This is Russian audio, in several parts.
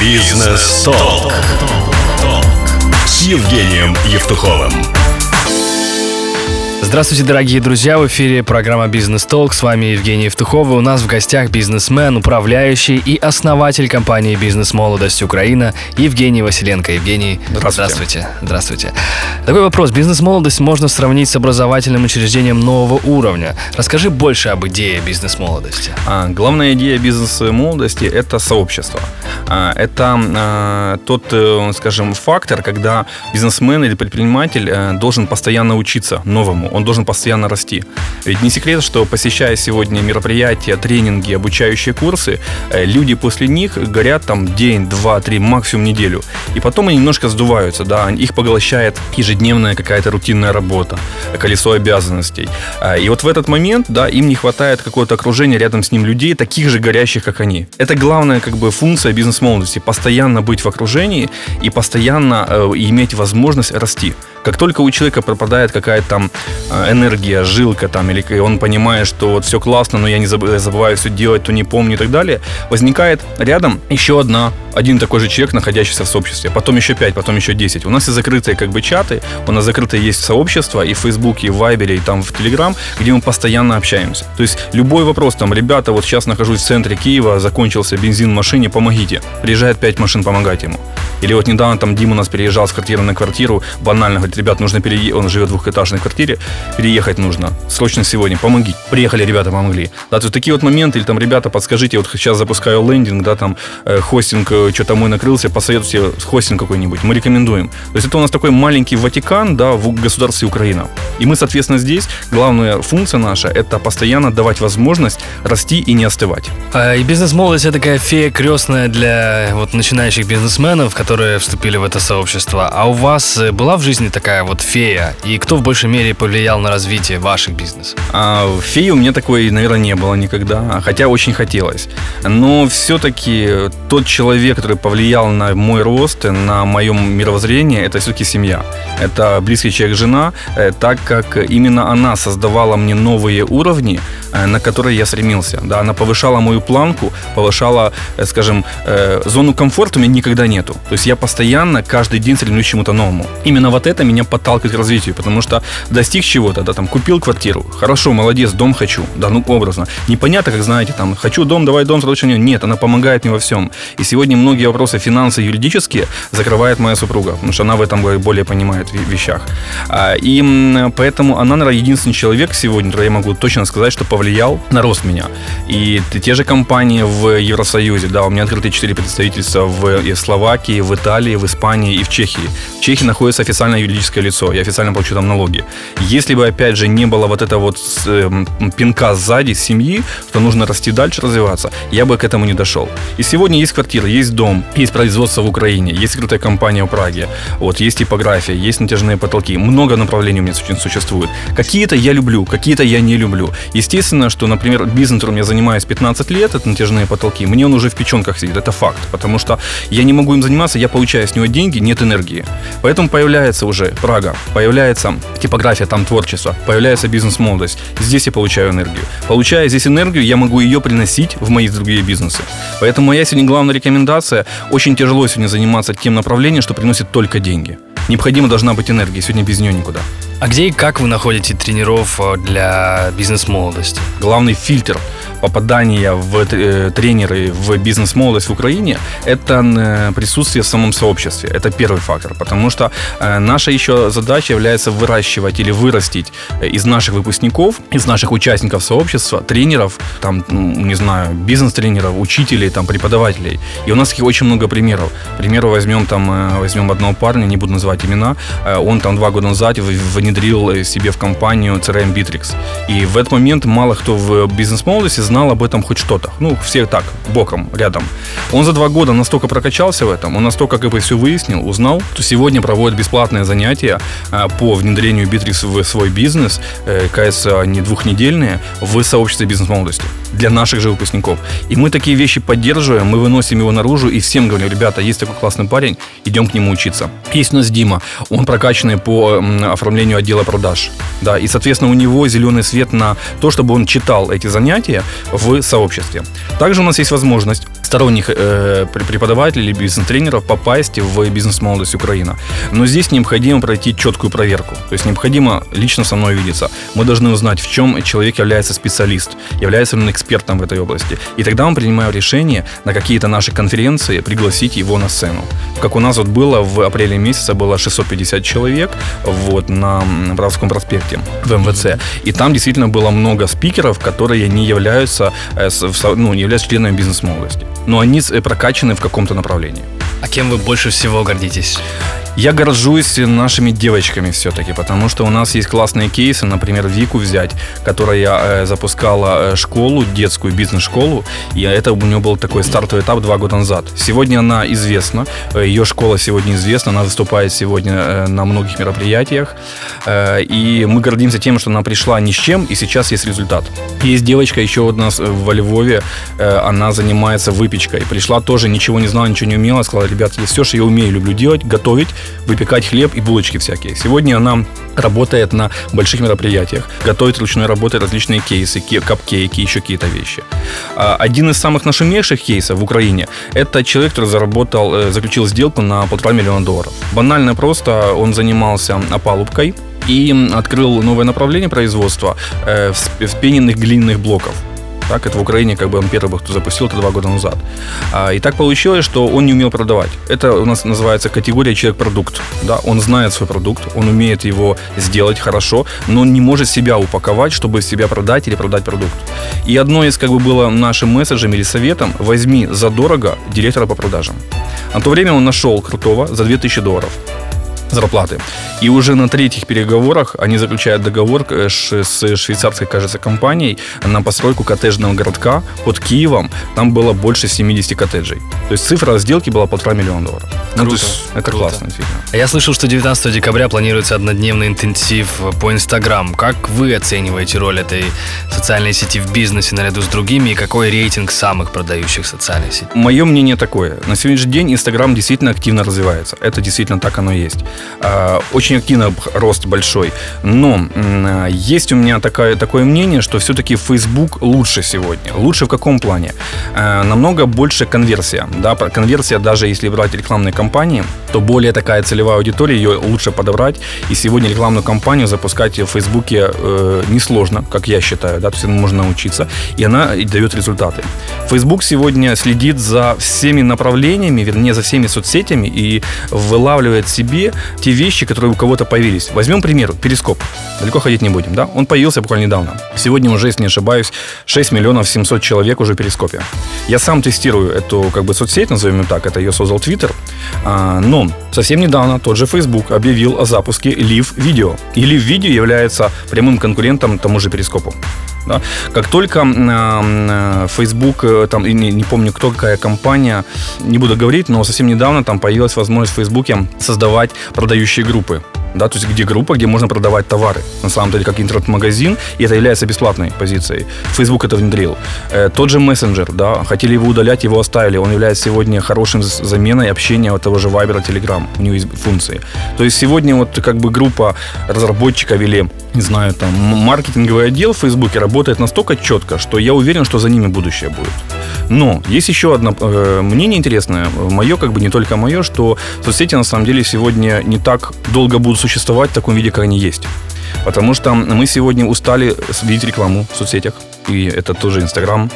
Бизнес-толк. С Евгением Евтуховым. Здравствуйте, дорогие друзья! В эфире программа «Бизнес Толк». С вами Евгений Евтухов. И у нас в гостях бизнесмен, управляющий и основатель компании «Бизнес Молодость Украина» Евгений Василенко. Евгений, Здравствуйте. здравствуйте. Здравствуйте. Такой вопрос. «Бизнес Молодость» можно сравнить с образовательным учреждением нового уровня. Расскажи больше об идее «Бизнес Молодости». А, главная идея бизнеса молодости – это сообщество. А, это а, тот, э, скажем, фактор, когда бизнесмен или предприниматель э, должен постоянно учиться новому, он должен постоянно расти. Ведь не секрет, что посещая сегодня мероприятия, тренинги, обучающие курсы, э, люди после них горят там день, два, три, максимум неделю. И потом они немножко сдуваются, да, их поглощает ежедневная какая-то рутинная работа, колесо обязанностей. А, И вот в этот момент, да, им не хватает какого-то окружения рядом с ним людей, таких же горящих, как они. Это главная как бы функция бизнес-молодости. Постоянно быть в окружении и постоянно э, иметь возможность расти. Как только у человека пропадает какая-то там энергия, жилка там, или он понимает, что вот все классно, но я не заб- забываю все делать, то не помню и так далее, возникает рядом еще одна, один такой же человек, находящийся в сообществе. Потом еще пять, потом еще десять. У нас есть закрытые как бы чаты, у нас закрытые есть сообщества и в Фейсбуке, и в Вайбере, и там в Телеграм, где мы постоянно общаемся. То есть любой вопрос, там, ребята, вот сейчас нахожусь в центре Киева, закончился бензин в машине, помогите. Приезжает пять машин помогать ему. Или вот недавно там Дима у нас переезжал с квартиры на квартиру, банально говорит, ребят, нужно переехать, он живет в двухэтажной квартире, переехать нужно, срочно сегодня, помогите. Приехали, ребята, помогли. Да, то есть такие вот моменты, или там, ребята, подскажите, вот сейчас запускаю лендинг, да, там, э, хостинг, э, что-то мой накрылся, посоветуйте хостинг какой-нибудь, мы рекомендуем. То есть это у нас такой маленький Ватикан, да, в государстве Украина. И мы, соответственно, здесь, главная функция наша, это постоянно давать возможность расти и не остывать. А, И «Бизнес-молодость» — это такая фея крестная для вот начинающих бизнесменов, которые вступили в это сообщество. А у вас э, была в жизни такая вот фея? И кто в большей мере повлиял на развитие ваших бизнесов? А феи у меня такой, наверное, не было никогда, хотя очень хотелось. Но все-таки тот человек, который повлиял на мой рост, на мое мировоззрение, это все-таки семья. Это близкий человек, жена, э, так как именно она создавала мне новые уровни, э, на которые я стремился. Да, она повышала мою планку, повышала, э, скажем, зону комфорта у меня никогда нету. То есть я постоянно, каждый день стремлюсь к чему-то новому. Именно вот это меня подталкивает к развитию, потому что достиг чего-то, да, там, купил квартиру, хорошо, молодец, дом хочу, да, ну, образно. Непонятно, как, знаете, там, хочу дом, давай дом, срочно. Нет, она помогает мне во всем. И сегодня многие вопросы финансы юридические закрывает моя супруга, потому что она в этом более понимает в вещах. А, И поэтому она, наверное, единственный человек сегодня, который я могу точно сказать, что повлиял на рост меня. И те же компании в Евросоюзе, да, у меня открыты 4 представительства в Словакии, в Италии, в Испании и в Чехии. В Чехии находится официальное юридическое лицо, я официально плачу там налоги. Если бы, опять же, не было вот этого вот эм, пинка сзади, семьи, что нужно расти дальше, развиваться, я бы к этому не дошел. И сегодня есть квартира, есть дом, есть производство в Украине, есть открытая компания в Праге, вот, есть типография, есть натяжные потолки. Много направлений у меня су- существует. Какие-то я люблю, какие-то я не люблю. Естественно, что, например, бизнес, которым я занимаюсь 15 лет, это натяжные потолки, мне он уже в печенках сидит, это факт. Потому что я не могу им заниматься, я получаю с него деньги, нет энергии. Поэтому появляется уже Прага, появляется типография, там творчество, появляется бизнес-молодость. Здесь я получаю энергию. Получая здесь энергию, я могу ее приносить в мои другие бизнесы. Поэтому моя сегодня главная рекомендация, очень тяжело сегодня заниматься тем направлением, что приносит только деньги. Необходимо должна быть энергия, сегодня без нее никуда. А где и как вы находите тренеров э, для бизнес-молодости? главный фильтр попадания в э, тренеры в бизнес-молодость в Украине – это э, присутствие в самом сообществе. Это первый фактор, потому что наша еще задача является выращивать или вырастить из наших выпускников, из наших участников сообщества, тренеров, там, ну, не знаю, бизнес-тренеров, учителей, там, преподавателей. И у нас таких очень много примеров. К примеру, возьмем там, возьмем одного парня, не буду называть имена, он там два года назад в- внедрил э, себе в компанию CRM Bittrex. И в этот момент мало кто в бизнес-молодости знал об этом хоть что-то. Ну, все так, боком, рядом. Он за два года настолько прокачался в этом, он настолько как бы все выяснил, узнал, что сегодня проводит бесплатные занятия а, по внедрению Bittrex в свой бизнес, э, кажется, не двухнедельные, в сообществе бизнес-молодости для наших же выпускников. И мы такие вещи поддерживаем, мы выносим его наружу и всем говорим, ребята, есть такой классный парень, идем к нему учиться. Есть у нас Дима, он прокачанный по м, оформлению отдела продаж. Да, и, соответственно, у него зеленый свет на то, чтобы он читал эти занятия в сообществе. Также у нас есть возможность сторонних э, преподавателей или бизнес-тренеров попасть в бизнес-молодость Украина. Но здесь необходимо пройти четкую проверку. То есть необходимо лично со мной увидеться. Мы должны узнать, в чем человек является специалист, является он экспертом в этой области. И тогда мы принимаем решение на какие-то наши конференции пригласить его на сцену. Как у нас вот было в апреле месяце, было 650 человек вот, на Братском проспекте в МВЦ. И там действительно было много спикеров, которые не являются, э, ну, не являются членами бизнес-молодости но они э, прокачаны в каком-то направлении. А кем вы больше всего гордитесь? Я горжусь нашими девочками все-таки, потому что у нас есть классные кейсы, например, Вику взять, которая э, запускала э, школу, детскую бизнес-школу, и это у нее был такой стартовый этап два года назад. Сегодня она известна, э, ее школа сегодня известна, она выступает сегодня на многих мероприятиях, и мы гордимся тем, что она пришла ни с чем, и сейчас есть результат. Есть девочка еще нас во Львове, э, она занимается выпечкой, пришла тоже, ничего не знала, ничего не умела, сказала, ребят, есть все, что я умею, люблю делать, готовить, выпекать хлеб и булочки всякие. Сегодня она работает на больших мероприятиях, готовит ручной работой различные кейсы, капкейки, еще какие-то вещи. А, один из самых нашумевших кейсов в Украине – это человек, который заработал, э, заключил сделку на полтора миллиона долларов. Банально просто он занимался опалубкой, и открыл новое направление производства э, вспененных глиняных блоков. Так, это в Украине как бы он первый, кто запустил это два года назад. А, и так получилось, что он не умел продавать. Это у нас называется категория человек-продукт. Да? Он знает свой продукт, он умеет его сделать хорошо, но он не может себя упаковать, чтобы себя продать или продать продукт. И одно из как бы было нашим месседжем или советом, возьми задорого директора по продажам. На то время он нашел крутого за 2000 долларов зарплаты. И уже на третьих переговорах они заключают договор э, с швейцарской, кажется, компанией на постройку коттеджного городка под Киевом. Там было больше 70 коттеджей. То есть цифра сделки была полтора миллиона долларов. Круто. Ну, то есть это Круто. классно. Действительно. А я слышал, что 19 декабря планируется однодневный интенсив по Инстаграм. Как вы оцениваете роль этой социальной сети в бизнесе наряду с другими и какой рейтинг самых продающих социальных сетей? Мое мнение такое. На сегодняшний день Инстаграм действительно активно развивается. Это действительно так оно есть. А, очень активно рост большой. Но есть у меня такое, такое мнение, что все-таки Facebook лучше сегодня. Лучше в каком плане? А, намного больше конверсия. Да? Конверсия, даже если брать рекламные кампании, то более такая целевая аудитория, ее лучше подобрать. И сегодня рекламную кампанию запускать в э, несложно, как я считаю. Да? То есть можно научиться. И она дает результаты. Facebook сегодня следит за всеми направлениями, вернее, за всеми соцсетями и вылавливает себе те вещи, которые у кого-то появились. Возьмем пример, перископ. Далеко ходить не будем, да? Он появился буквально недавно. Сегодня уже, если не ошибаюсь, 6 миллионов 700 человек уже в перископе. Я сам тестирую эту как бы соцсеть, назовем ее так, это ее создал Twitter. А, но совсем недавно тот же Facebook объявил о запуске Live Video. И Live Video является прямым конкурентом тому же перископу. Да? Как только э, Facebook, э, там, не, не помню кто, какая компания, не буду говорить, но совсем недавно там появилась возможность в Facebook создавать продающие группы да, то есть где группа, где можно продавать товары, на самом деле как интернет-магазин, и это является бесплатной позицией. Facebook это внедрил. Э, тот же мессенджер, да, хотели его удалять, его оставили, он является сегодня хорошим заменой общения от того же Viber, Telegram, у него есть функции. То есть сегодня вот как бы группа разработчиков или, не знаю, там, маркетинговый отдел в Facebook работает настолько четко, что я уверен, что за ними будущее будет. Но есть еще одно э, мнение интересное, мое, как бы не только мое, что соцсети на самом деле сегодня не так долго будут существовать в таком виде, как они есть. Потому что мы сегодня устали видеть рекламу в соцсетях. И это тоже Инстаграм,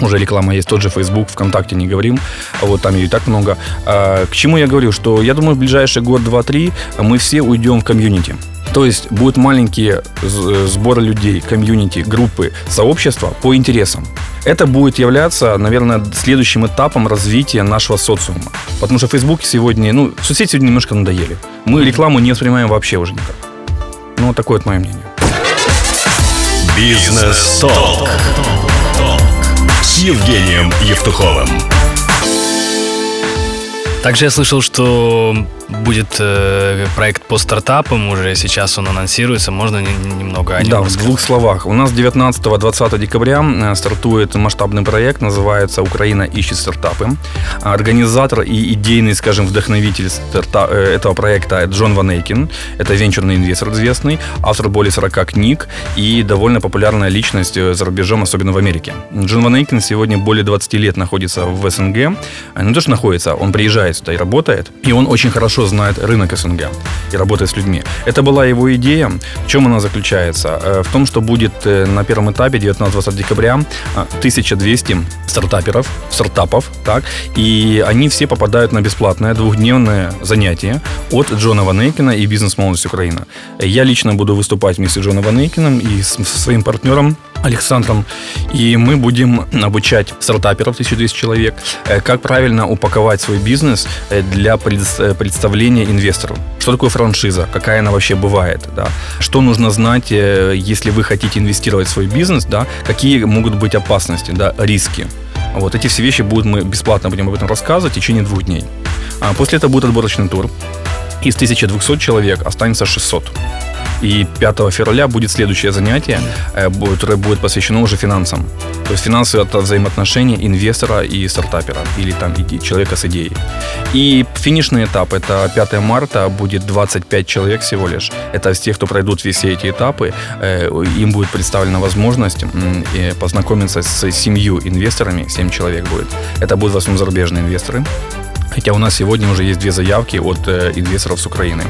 уже реклама есть, тот же Facebook, ВКонтакте не говорим, вот там ее и так много. А, к чему я говорю, что я думаю, в ближайший год, два, три мы все уйдем в комьюнити. То есть будут маленькие сборы людей, комьюнити, группы, сообщества по интересам. Это будет являться, наверное, следующим этапом развития нашего социума. Потому что Фейсбуке сегодня, ну, соцсети сегодня немножко надоели. Мы рекламу не воспринимаем вообще уже никак. Ну, такое вот мое мнение. Бизнес-толк с Евгением Евтуховым. Также я слышал, что будет э, проект по стартапам уже сейчас он анонсируется. Можно немного о нем Да, рассказать? в двух словах. У нас 19-20 декабря э, стартует масштабный проект, называется «Украина ищет стартапы». Организатор и идейный, скажем, вдохновитель старта- э, этого проекта Джон Ванейкин. Это венчурный инвестор известный, автор более 40 книг и довольно популярная личность э, за рубежом, особенно в Америке. Джон Ванейкин сегодня более 20 лет находится в СНГ. Не то, что находится, он приезжает сюда и работает. И он очень хорошо знает рынок СНГ и работает с людьми. Это была его идея. В чем она заключается? В том, что будет на первом этапе 19-20 декабря 1200 стартаперов, стартапов, так, и они все попадают на бесплатное двухдневное занятие от Джона Ванейкина и бизнес-молодость Украина. Я лично буду выступать вместе с Джоном Ванейкиным и со своим партнером Александром. И мы будем обучать стартаперов, 1200 человек, э, как правильно упаковать свой бизнес э, для э, представления инвестору. Что такое франшиза? Какая она вообще бывает? Да? Что нужно знать, если вы хотите инвестировать в свой бизнес? Да? Какие могут быть опасности, да? риски? Вот эти все вещи будут мы бесплатно будем об этом рассказывать в течение двух дней. А после этого будет отборочный тур. Из 1200 человек останется 600. И 5 февраля будет следующее занятие, э, которое будет посвящено уже финансам. То есть финансы это взаимоотношения инвестора и стартапера, или там человека с идеей. И финишный этап, это 5 марта, будет 25 человек всего лишь. Это из тех, кто пройдут все эти этапы, э, им будет представлена возможность познакомиться с семью инвесторами, 7 человек будет. Это будут в основном зарубежные инвесторы, Хотя у нас сегодня уже есть две заявки от э, инвесторов с Украины.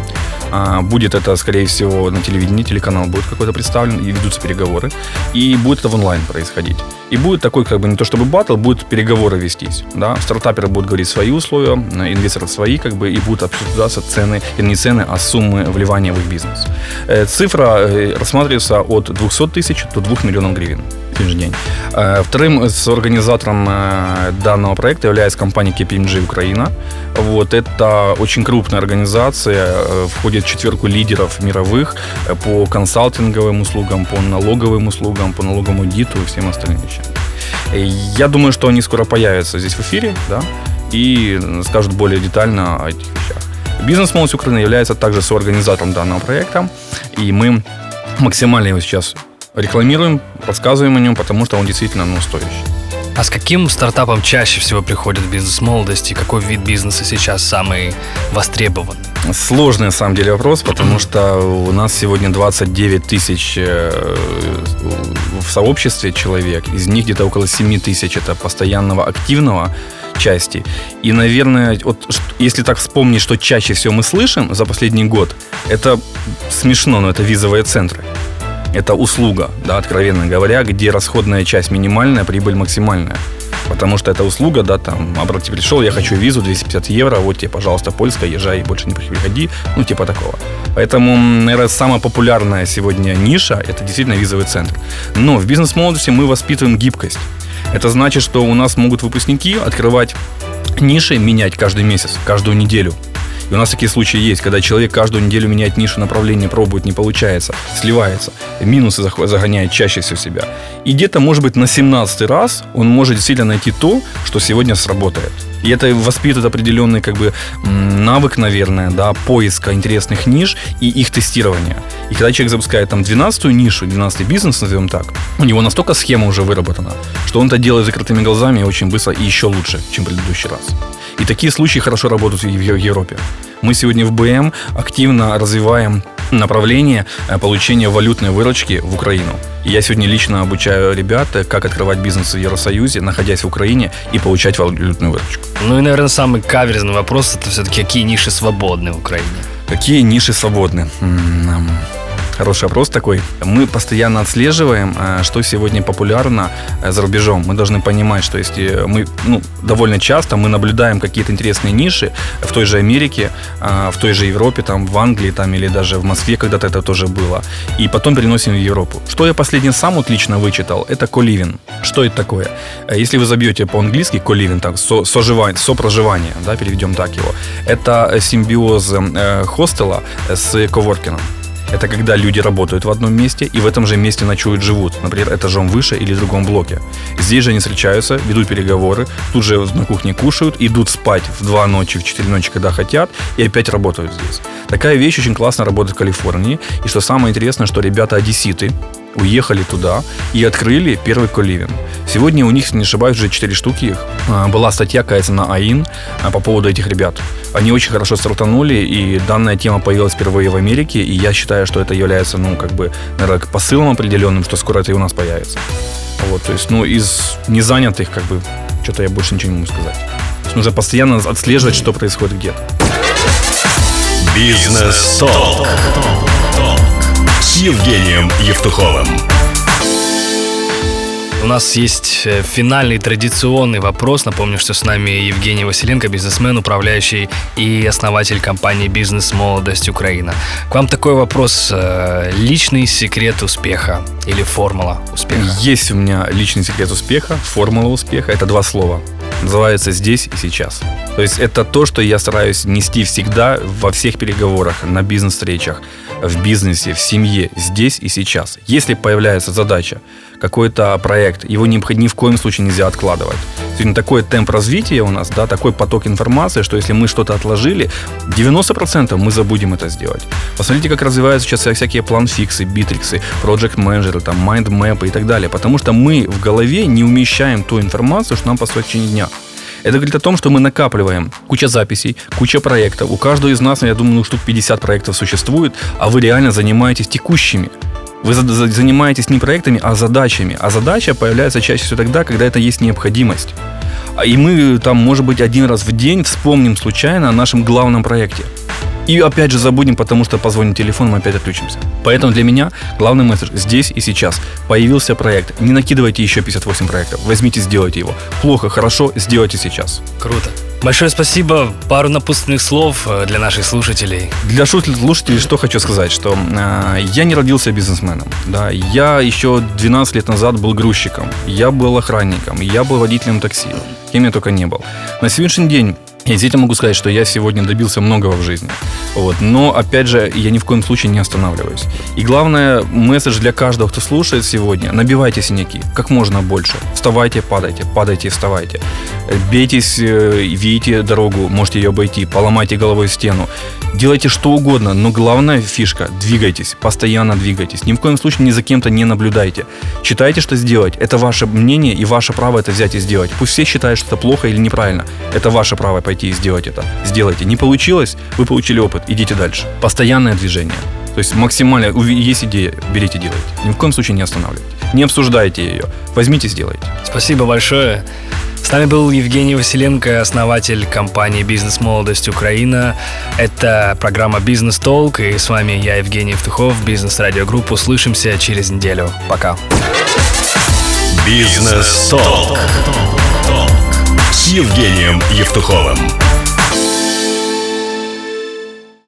А, будет это, скорее всего, на телевидении, телеканал будет какой-то представлен, и ведутся переговоры. И будет это в онлайн происходить. И будет такой, как бы, не то чтобы батл, будут переговоры вестись. Да? Стартаперы будут говорить свои условия, инвесторы свои, как бы, и будут обсуждаться цены, или не цены, а суммы вливания в их бизнес. Э, цифра э, рассматривается от 200 тысяч до 2 миллионов гривен в день. Э, вторым организатором данного проекта является компания KPMG Украина. Вот, это очень крупная организация, входит в четверку лидеров мировых по консалтинговым услугам, по налоговым услугам, по налоговому аудиту и всем остальным вещам. Я думаю, что они скоро появятся здесь в эфире, да, и скажут более детально о этих вещах. Бизнес-молодость Украины является также соорганизатором данного проекта, и мы максимально его сейчас рекламируем, рассказываем о нем, потому что он действительно ну, стоящий. А с каким стартапом чаще всего приходит бизнес молодости? Какой вид бизнеса сейчас самый востребованный? Сложный, на самом деле, вопрос, потому что у нас сегодня 29 тысяч э, в сообществе человек. Из них где-то около 7 тысяч это постоянного активного части. И, наверное, вот если так вспомнить, что чаще всего мы слышим за последний год, это смешно, но это визовые центры это услуга, да, откровенно говоря, где расходная часть минимальная, прибыль максимальная. Потому что это услуга, да, там, обрати, пришел, я хочу визу 250 евро, вот тебе, пожалуйста, польская, езжай, больше не приходи, ну, типа такого. Поэтому, наверное, самая популярная сегодня ниша – это действительно визовый центр. Но в бизнес-молодости мы воспитываем гибкость. Это значит, что у нас могут выпускники открывать ниши, менять каждый месяц, каждую неделю. И у нас такие случаи есть, когда человек каждую неделю меняет нишу направления, пробует, не получается, сливается, минусы загоняет чаще всего себя. И где-то, может быть, на 17 раз он может действительно найти то, что сегодня сработает. И это воспитывает определенный как бы навык, наверное, да, поиска интересных ниш и их тестирования. И когда человек запускает там 12-ю нишу, 12-й бизнес, назовем так, у него настолько схема уже выработана, что он это делает закрытыми глазами очень быстро и еще лучше, чем в предыдущий раз. И такие случаи хорошо работают в Европе. Мы сегодня в БМ активно развиваем направление э, получения валютной выручки в Украину. я сегодня лично обучаю ребят, э, как открывать бизнес в Евросоюзе, находясь в Украине, и получать валютную выручку. Ну и, наверное, самый каверзный вопрос, это все-таки какие ниши свободны в Украине? Какие ниши свободны? Хороший вопрос такой. Мы постоянно отслеживаем, э, что сегодня популярно э, за рубежом. Мы должны понимать, что если мы ну, довольно часто мы наблюдаем какие-то интересные ниши в той же Америке, э, в той же Европе, там, в Англии там, или даже в Москве когда-то это тоже было, и потом переносим в Европу. Что я последний сам вот лично вычитал, это коливин. Что это такое? Если вы забьете по-английски коливин, так, со, соживание, сопроживание, да, переведем так его, это симбиоз э, хостела с коворкином. Это когда люди работают в одном месте и в этом же месте ночуют, живут. Например, этажом выше или в другом блоке. Здесь же они встречаются, ведут переговоры, тут же на кухне кушают, идут спать в 2 ночи, в 4 ночи, когда хотят, и опять работают здесь. Такая вещь очень классно работает в Калифорнии. И что самое интересное, что ребята одесситы, уехали туда и открыли первый коливинг. Сегодня у них, не ошибаюсь, уже 4 штуки их. А, была статья, кажется, на АИН а, по поводу этих ребят. Они очень хорошо стартанули, и данная тема появилась впервые в Америке, и я считаю, что это является, ну, как бы, наверное, посылом определенным, что скоро это и у нас появится. Вот, то есть, ну, из незанятых, как бы, что-то я больше ничего не могу сказать. То есть нужно постоянно отслеживать, что происходит где-то. Бизнес-толк с Евгением Евтуховым. У нас есть э, финальный традиционный вопрос. Напомню, что с нами Евгений Василенко, бизнесмен, управляющий и основатель компании «Бизнес Молодость Украина». К вам такой вопрос. Э, личный секрет успеха или формула успеха? Есть у меня личный секрет успеха, формула успеха. Это два слова. Называется «здесь и сейчас». То есть это то, что я стараюсь нести всегда во всех переговорах, на бизнес-встречах, в бизнесе, в семье, здесь и сейчас. Если появляется задача, какой-то проект, его ни, ни в коем случае нельзя откладывать. Сегодня такой темп развития у нас, да, такой поток информации, что если мы что-то отложили, 90% мы забудем это сделать. Посмотрите, как развиваются сейчас всякие план-фиксы, битриксы, project менеджеры там, майнд-мэпы и так далее. Потому что мы в голове не умещаем ту информацию, что нам поступает в течение дня. Это говорит о том, что мы накапливаем куча записей, куча проектов. У каждого из нас, я думаю, ну, штук 50 проектов существует, а вы реально занимаетесь текущими. Вы занимаетесь не проектами, а задачами. А задача появляется чаще всего тогда, когда это есть необходимость. А и мы там, может быть, один раз в день вспомним случайно о нашем главном проекте. И опять же забудем, потому что позвоним телефон, мы опять отключимся. Поэтому для меня главный месседж здесь и сейчас. Появился проект. Не накидывайте еще 58 проектов. Возьмите, сделайте его. Плохо, хорошо, сделайте сейчас. Круто. Большое спасибо. Пару напутственных слов э, для наших слушателей. Для слушателей что хочу сказать, что э, я не родился бизнесменом. Да, я еще 12 лет назад был грузчиком, я был охранником, я был водителем такси, кем я только не был. На сегодняшний день я могу сказать, что я сегодня добился многого в жизни. Вот. Но, опять же, я ни в коем случае не останавливаюсь. И главное, месседж для каждого, кто слушает сегодня, набивайте синяки как можно больше. Вставайте, падайте, падайте, вставайте. Бейтесь, э, видите дорогу, можете ее обойти, поломайте головой стену. Делайте что угодно, но главная фишка – двигайтесь, постоянно двигайтесь. Ни в коем случае ни за кем-то не наблюдайте. Читайте, что сделать. Это ваше мнение и ваше право это взять и сделать. Пусть все считают, что это плохо или неправильно. Это ваше право пойти и сделать это. Сделайте. Не получилось, вы получили опыт, идите дальше. Постоянное движение. То есть максимально, есть идея, берите, делайте. Ни в коем случае не останавливайте. Не обсуждайте ее. Возьмите, сделайте. Спасибо большое. С нами был Евгений Василенко, основатель компании «Бизнес Молодость Украина». Это программа «Бизнес Толк», и с вами я, Евгений Евтухов, Бизнес Радио Групп. Услышимся через неделю. Пока. Бизнес Толк с Евгением Евтуховым.